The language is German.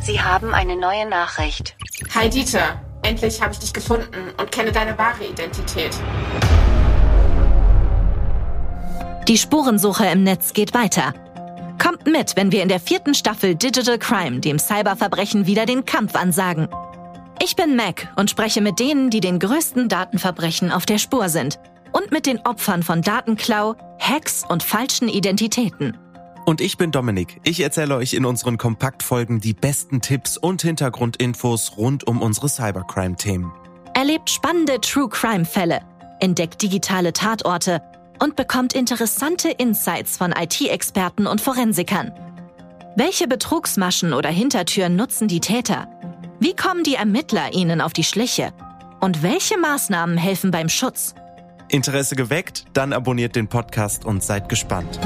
Sie haben eine neue Nachricht. Hi Dieter, endlich habe ich dich gefunden und kenne deine wahre Identität. Die Spurensuche im Netz geht weiter. Kommt mit, wenn wir in der vierten Staffel Digital Crime, dem Cyberverbrechen, wieder den Kampf ansagen. Ich bin Mac und spreche mit denen, die den größten Datenverbrechen auf der Spur sind. Und mit den Opfern von Datenklau, Hacks und falschen Identitäten. Und ich bin Dominik. Ich erzähle euch in unseren Kompaktfolgen die besten Tipps und Hintergrundinfos rund um unsere Cybercrime-Themen. Erlebt spannende True Crime-Fälle, entdeckt digitale Tatorte und bekommt interessante Insights von IT-Experten und Forensikern. Welche Betrugsmaschen oder Hintertüren nutzen die Täter? Wie kommen die Ermittler ihnen auf die Schliche? Und welche Maßnahmen helfen beim Schutz? Interesse geweckt? Dann abonniert den Podcast und seid gespannt.